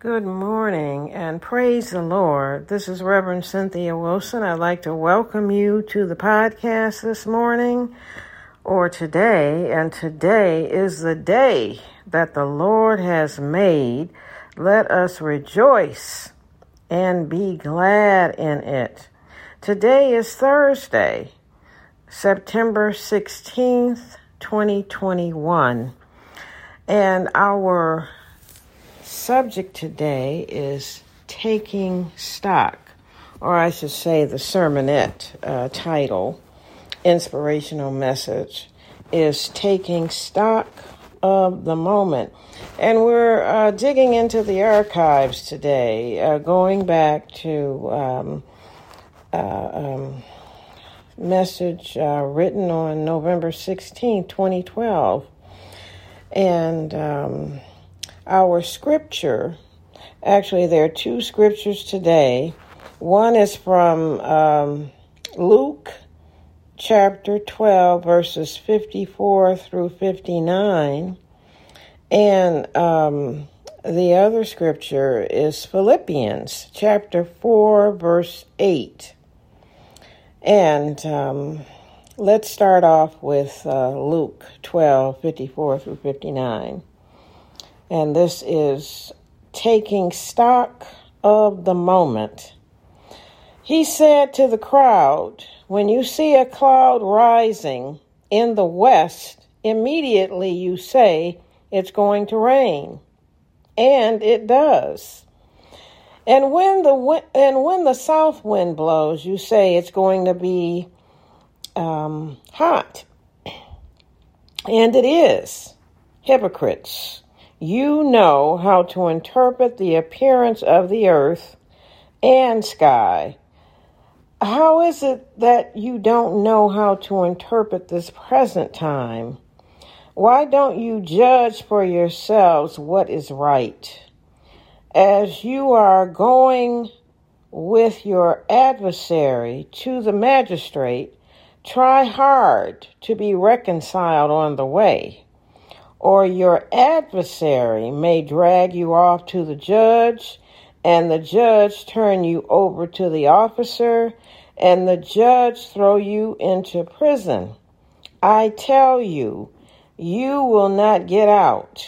Good morning and praise the Lord. This is Reverend Cynthia Wilson. I'd like to welcome you to the podcast this morning or today. And today is the day that the Lord has made. Let us rejoice and be glad in it. Today is Thursday, September 16th, 2021. And our subject today is taking stock, or I should say, the sermonette uh, title, inspirational message, is taking stock of the moment. And we're uh, digging into the archives today, uh, going back to um, uh, um, message uh, written on November 16, 2012. And um, our scripture, actually, there are two scriptures today. One is from um, Luke chapter 12, verses 54 through 59. And um, the other scripture is Philippians chapter 4, verse 8. And um, let's start off with uh, Luke 12, 54 through 59. And this is taking stock of the moment. He said to the crowd, When you see a cloud rising in the west, immediately you say it's going to rain. And it does. And when the and when the south wind blows, you say it's going to be um, hot, and it is. Hypocrites, you know how to interpret the appearance of the earth and sky. How is it that you don't know how to interpret this present time? Why don't you judge for yourselves what is right? As you are going with your adversary to the magistrate, try hard to be reconciled on the way, or your adversary may drag you off to the judge, and the judge turn you over to the officer, and the judge throw you into prison. I tell you, you will not get out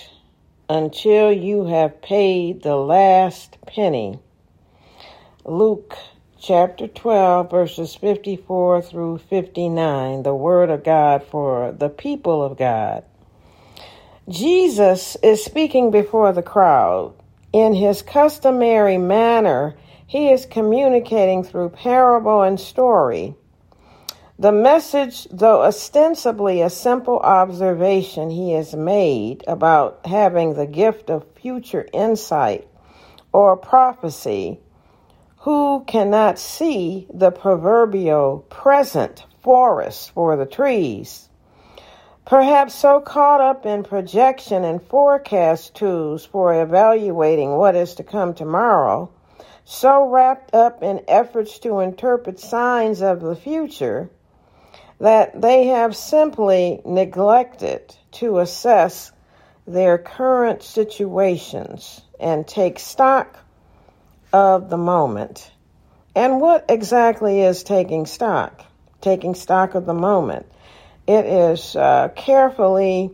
until you have paid the last penny. Luke chapter 12, verses 54 through 59, the Word of God for the people of God. Jesus is speaking before the crowd. In his customary manner, he is communicating through parable and story. The message, though ostensibly a simple observation he has made about having the gift of future insight or prophecy, who cannot see the proverbial present forest for the trees? Perhaps so caught up in projection and forecast tools for evaluating what is to come tomorrow, so wrapped up in efforts to interpret signs of the future, that they have simply neglected to assess their current situations and take stock of the moment. And what exactly is taking stock? Taking stock of the moment. It is uh, carefully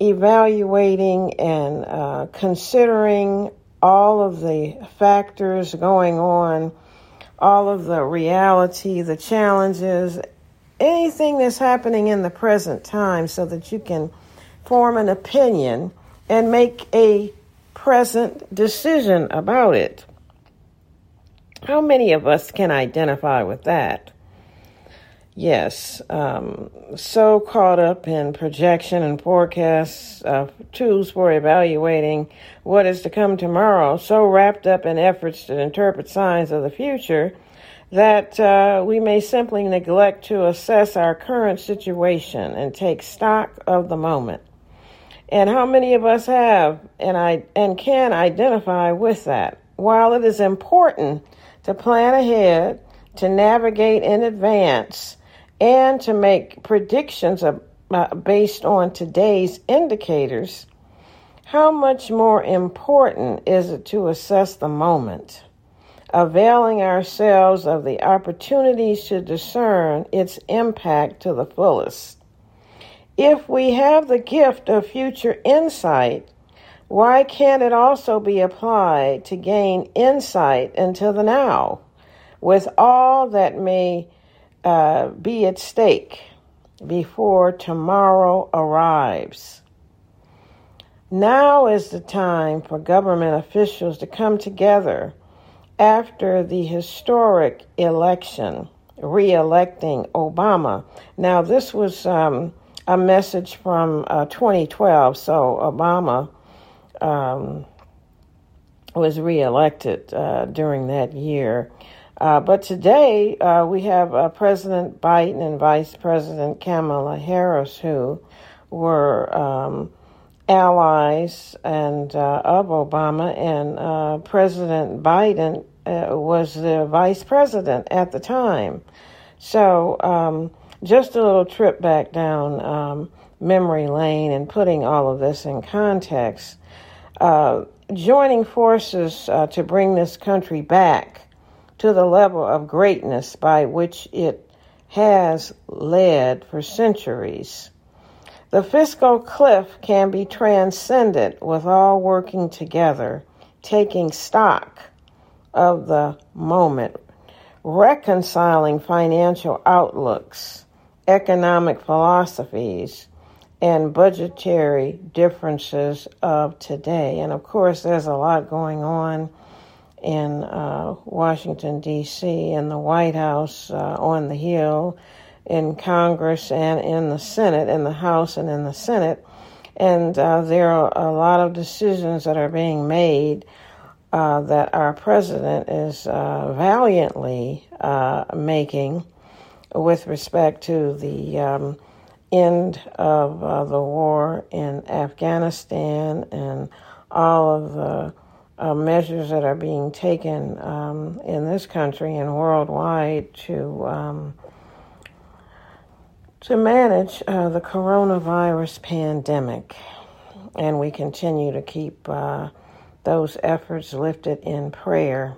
evaluating and uh, considering all of the factors going on, all of the reality, the challenges, anything that's happening in the present time so that you can form an opinion and make a present decision about it. How many of us can identify with that? Yes, um, so caught up in projection and forecasts, uh, tools for evaluating what is to come tomorrow, so wrapped up in efforts to interpret signs of the future that uh, we may simply neglect to assess our current situation and take stock of the moment. And how many of us have and I and can identify with that? While it is important to plan ahead, to navigate in advance, and to make predictions of, uh, based on today's indicators, how much more important is it to assess the moment, availing ourselves of the opportunities to discern its impact to the fullest? If we have the gift of future insight, why can't it also be applied to gain insight into the now with all that may uh, be at stake before tomorrow arrives? Now is the time for government officials to come together after the historic election, re electing Obama. Now, this was um, a message from uh, 2012. So Obama um, was reelected uh, during that year. Uh, but today uh, we have uh, President Biden and Vice President Kamala Harris who were um, allies and uh, of Obama, and President Biden was the vice president at the time. So um, just a little trip back down um, memory lane and putting all of this in context. Uh, joining forces uh, to bring this country back to the level of greatness by which it has led for centuries. The fiscal cliff can be transcended with all working together, taking stock of the moment, reconciling financial outlooks, economic philosophies and budgetary differences of today. And of course, there's a lot going on in uh, Washington, D.C., in the White House, uh, on the Hill, in Congress, and in the Senate, in the House and in the Senate. And uh, there are a lot of decisions that are being made uh, that our president is uh, valiantly uh, making with respect to the um, end of the war in Afghanistan and all of the uh, measures that are being taken um, in this country and worldwide to um, to manage uh, the coronavirus pandemic, and we continue to keep uh, those efforts lifted in prayer.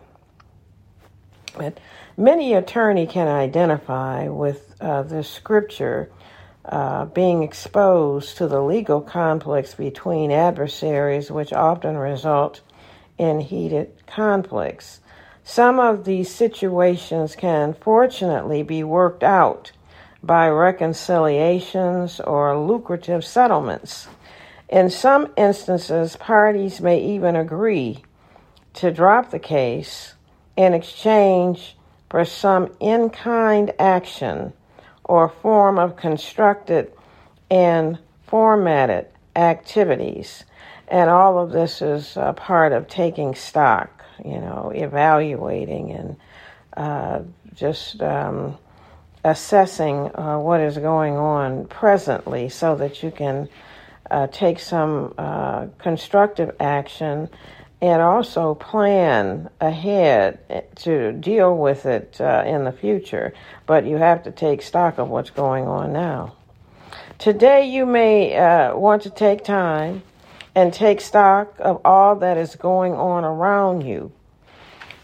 But Many attorney can identify with uh, this scripture uh, being exposed to the legal conflicts between adversaries, which often result in heated conflicts. Some of these situations can fortunately be worked out by reconciliations or lucrative settlements. In some instances, parties may even agree to drop the case in exchange for some in kind action or form of constructed and formatted activities. And all of this is a part of taking stock, you know, evaluating and uh, just um, assessing uh, what is going on presently so that you can uh, take some uh, constructive action and also plan ahead to deal with it uh, in the future. But you have to take stock of what's going on now. Today, you may uh, want to take time and take stock of all that is going on around you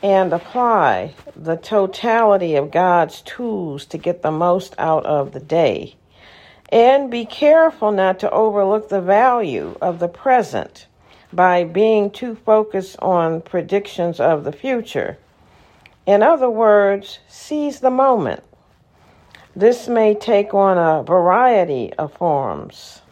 and apply the totality of God's tools to get the most out of the day. And be careful not to overlook the value of the present by being too focused on predictions of the future. In other words, seize the moment. This may take on a variety of forms.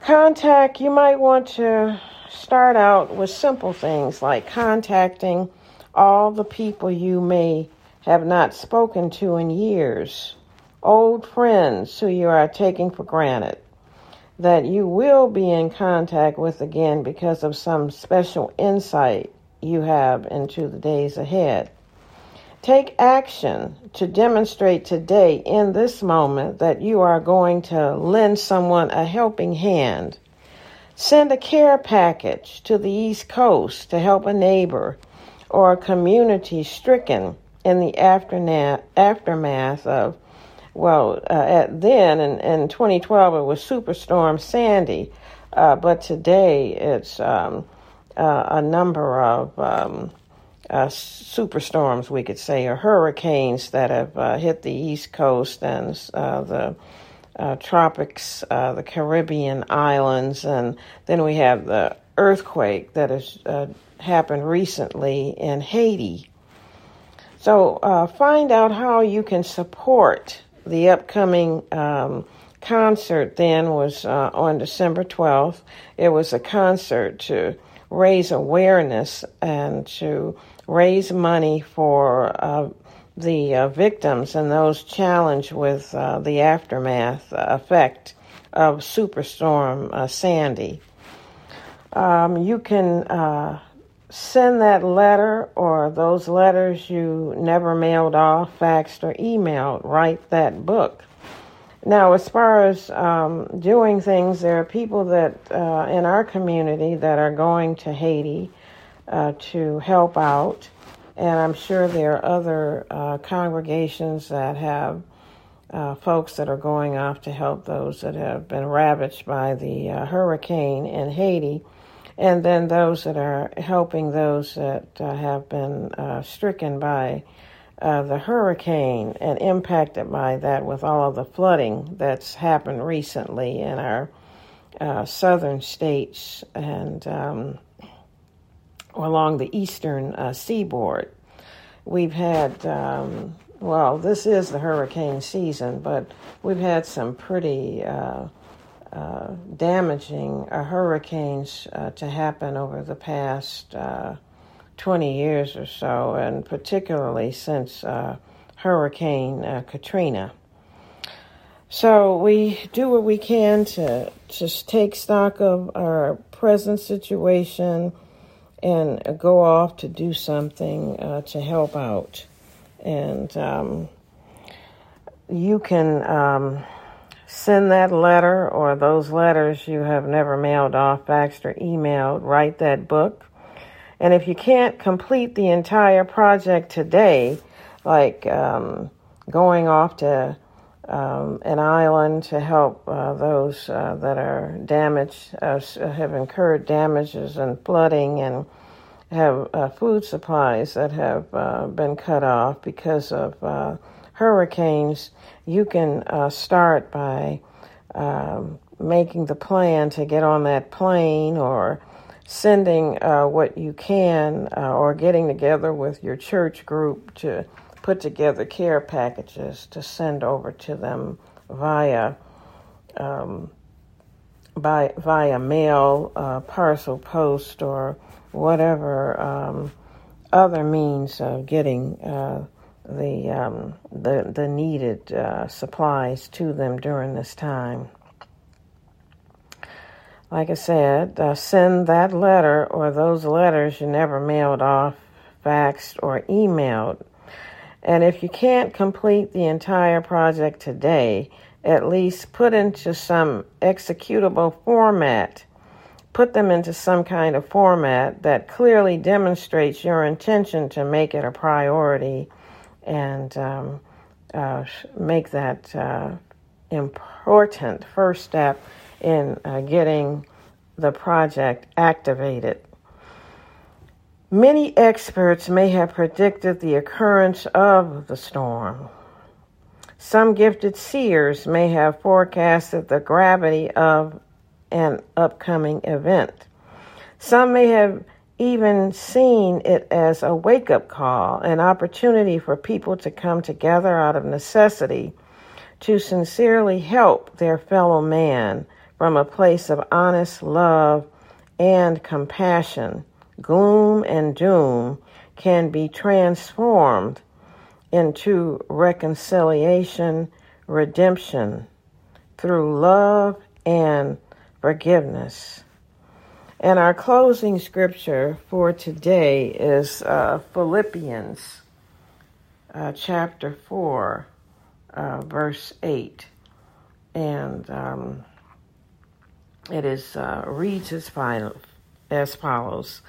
Contact, you might want to start out with simple things like contacting all the people you may have not spoken to in years, old friends who you are taking for granted, that you will be in contact with again because of some special insight you have into the days ahead. Take action to demonstrate today in this moment that you are going to lend someone a helping hand. Send a care package to the East Coast to help a neighbor or a community stricken in the aftermath, aftermath of, well, uh, at then in, in 2012 it was Superstorm Sandy, uh, but today it's um, uh, a number of um, uh, superstorms, we could say, or hurricanes that have uh, hit the East Coast and uh, the uh, tropics, uh, the Caribbean islands, and then we have the earthquake that has uh, happened recently in Haiti. So find out how you can support the upcoming um, concert. Then was on December twelfth. It was a concert to raise awareness and to raise money for uh, the uh, victims and those challenged with uh, the aftermath effect of Superstorm uh, Sandy. Um, you can uh, send that letter or those letters you never mailed off, faxed, or emailed. Write that book. Now, as far as um, doing things, there are people that uh, in our community that are going to Haiti uh, to help out, and I'm sure there are other uh, congregations that have uh, folks that are going off to help those that have been ravaged by the uh, hurricane in Haiti, and then those that are helping those that uh, have been stricken by uh, the hurricane and impacted by that with all of the flooding that's happened recently in our uh, southern states. And um, along the eastern uh, seaboard. We've had, um, well, this is the hurricane season, but we've had some pretty uh, uh, damaging uh, hurricanes to happen over the past 20 years or so, and particularly since uh, Hurricane uh, Katrina. So we do what we can to just take stock of our present situation and go off to do something uh, to help out. And um, you can um, send that letter or those letters you have never mailed off, or emailed. Write that book and if you can't complete the entire project today, like um, going off to um, an island to help uh, those uh, that are damaged, uh, have incurred damages and flooding, and have uh, food supplies that have uh, been cut off because of uh, hurricanes, you can start by um, making the plan to get on that plane or sending uh, what you can uh, or getting together with your church group to put together care packages to send over to them via um, by, via mail, uh, parcel post, or whatever um, other means of getting uh, the, um, the the needed uh, supplies to them during this time like I said, uh, send that letter or those letters you never mailed off, faxed, or emailed. And if you can't complete the entire project today, at least put into some executable format. Put them into some kind of format that clearly demonstrates your intention to make it a priority and um, uh, make that uh, important first step in uh, getting the project activated. Many experts may have predicted the occurrence of the storm. Some gifted seers may have forecasted the gravity of an upcoming event. Some may have even seen it as a wake up call, an opportunity for people to come together out of necessity to sincerely help their fellow man from a place of honest love and compassion, gloom and doom can be transformed into reconciliation, redemption through love and forgiveness. And our closing scripture for today is uh, Philippians uh, chapter 4, uh, verse 8. And um, it is uh, reads as, final, as follows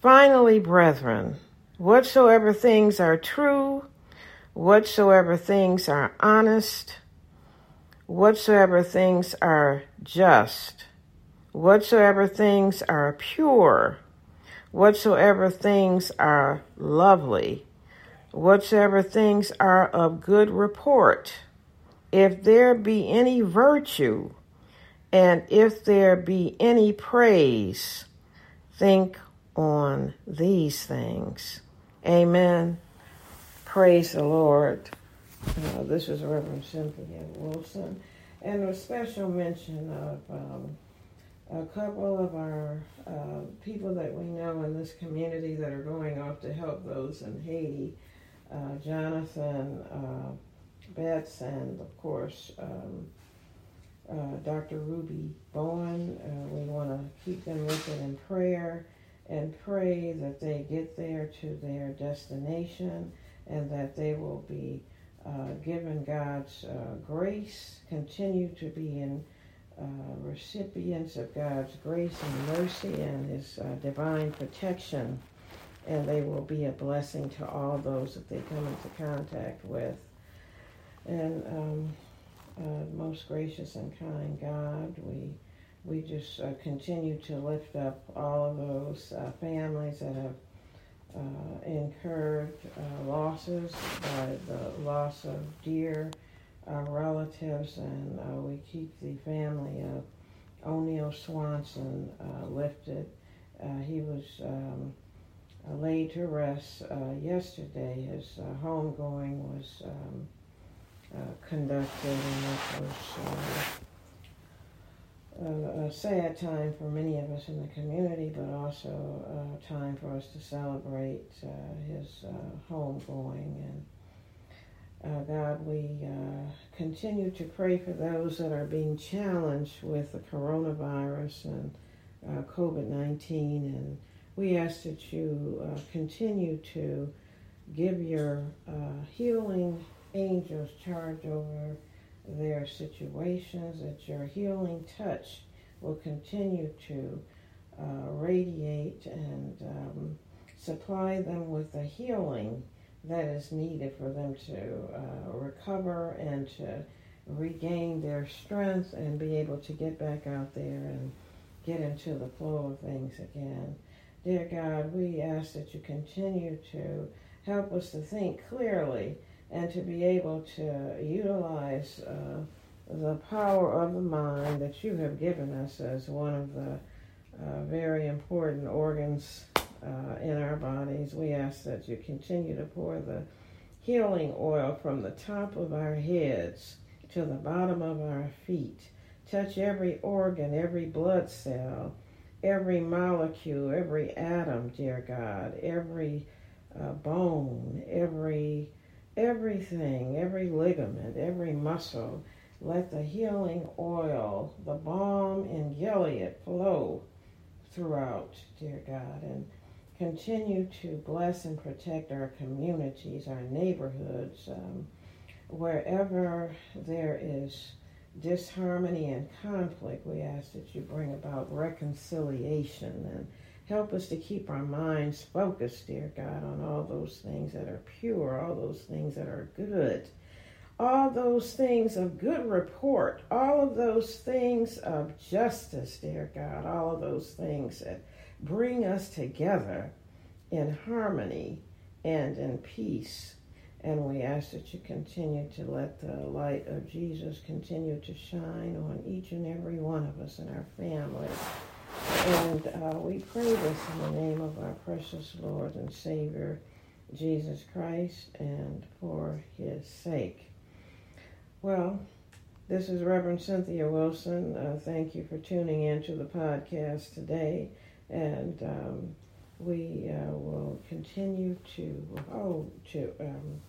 Finally, brethren, whatsoever things are true, whatsoever things are honest, whatsoever things are just, whatsoever things are pure, whatsoever things are lovely, whatsoever things are of good report, if there be any virtue, and if there be any praise, think on these things. Amen. Praise the Lord. Uh, this is Reverend Cynthia Wilson. And a special mention of um, a couple of our uh, people that we know in this community that are going off to help those in Haiti. Uh, Jonathan uh, Betts and, of course, um, uh, Dr. Ruby Bowen. Uh, we want to keep them lifted in prayer and pray that they get there to their destination and that they will be uh, given God's grace, continue to be in uh, recipients of God's grace and mercy and His uh, divine protection, and they will be a blessing to all those that they come into contact with. And um, uh, most gracious and kind God, we we just uh, continue to lift up all of those families that have uh, incurred uh, losses by the loss of dear uh, relatives, and uh, we keep the family of O'Neill Swanson uh, lifted. Uh, he was um, laid to rest yesterday. His homegoing was um, conducted, and it was a, a, sad time for many of us in the community, but also a time for us to celebrate uh, his uh, homegoing. And uh, God, we uh, continue to pray for those that are being challenged with the coronavirus and uh, COVID 19. And we ask that you uh, continue to give your healing angels charge over their situations, that your healing touch will continue to uh, radiate and um, supply them with the healing that is needed for them to uh, recover and to regain their strength and be able to get back out there and get into the flow of things again. Dear God, we ask that you continue to help us to think clearly and to be able to utilize uh, the power of the mind that you have given us as one of the uh, very important organs uh, in our bodies. We ask that you continue to pour the healing oil from the top of our heads to the bottom of our feet. Touch every organ, every blood cell, every molecule, every atom, dear God, every uh, bone, every everything, every ligament, every muscle. Let the healing oil, the balm in Gilead flow throughout, dear God, and continue to bless and protect our communities, our neighborhoods, um, wherever there is disharmony and conflict, we ask that you bring about reconciliation and Help us to keep our minds focused, dear God, on all those things that are pure, all those things that are good, all those things of good report, all of those things of justice, dear God, all of those things that bring us together in harmony and in peace. And we ask that you continue to let the light of Jesus continue to shine on each and every one of us and our families and uh, we pray this in the name of our precious Lord and Savior, Jesus Christ, and for his sake. Well, this is Reverend Cynthia Wilson. Uh, thank you for tuning in to the podcast today. And um, we uh, will continue to, oh, to um,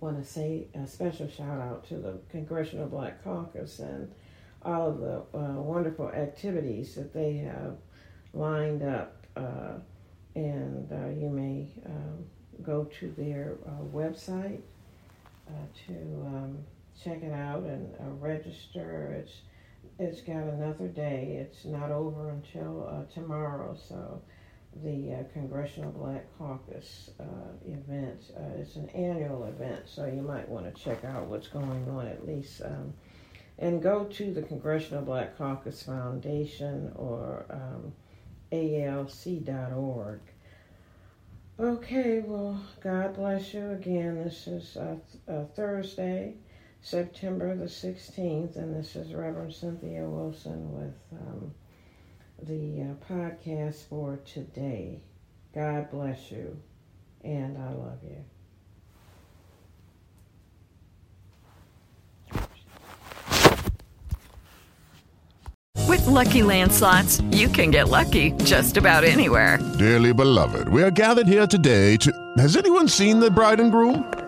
want to say a special shout out to the Congressional Black Caucus and all of the uh, wonderful activities that they have lined up. Uh, and uh, you may um, go to their uh, website uh, to um, check it out and register. It's it's got another day. It's not over until tomorrow. So the uh, Congressional Black Caucus uh, event. Uh, it's an annual event, so you might want to check out what's going on at least. Um, and go to the Congressional Black Caucus Foundation or um, ALC.org. Okay, well, God bless you again. This is uh, uh, Thursday, September the 16th, and this is Reverend Cynthia Wilson with. Um, the uh, podcast for today. God bless you, and I love you. With lucky landslots, you can get lucky just about anywhere. Dearly beloved, we are gathered here today to. Has anyone seen the bride and groom?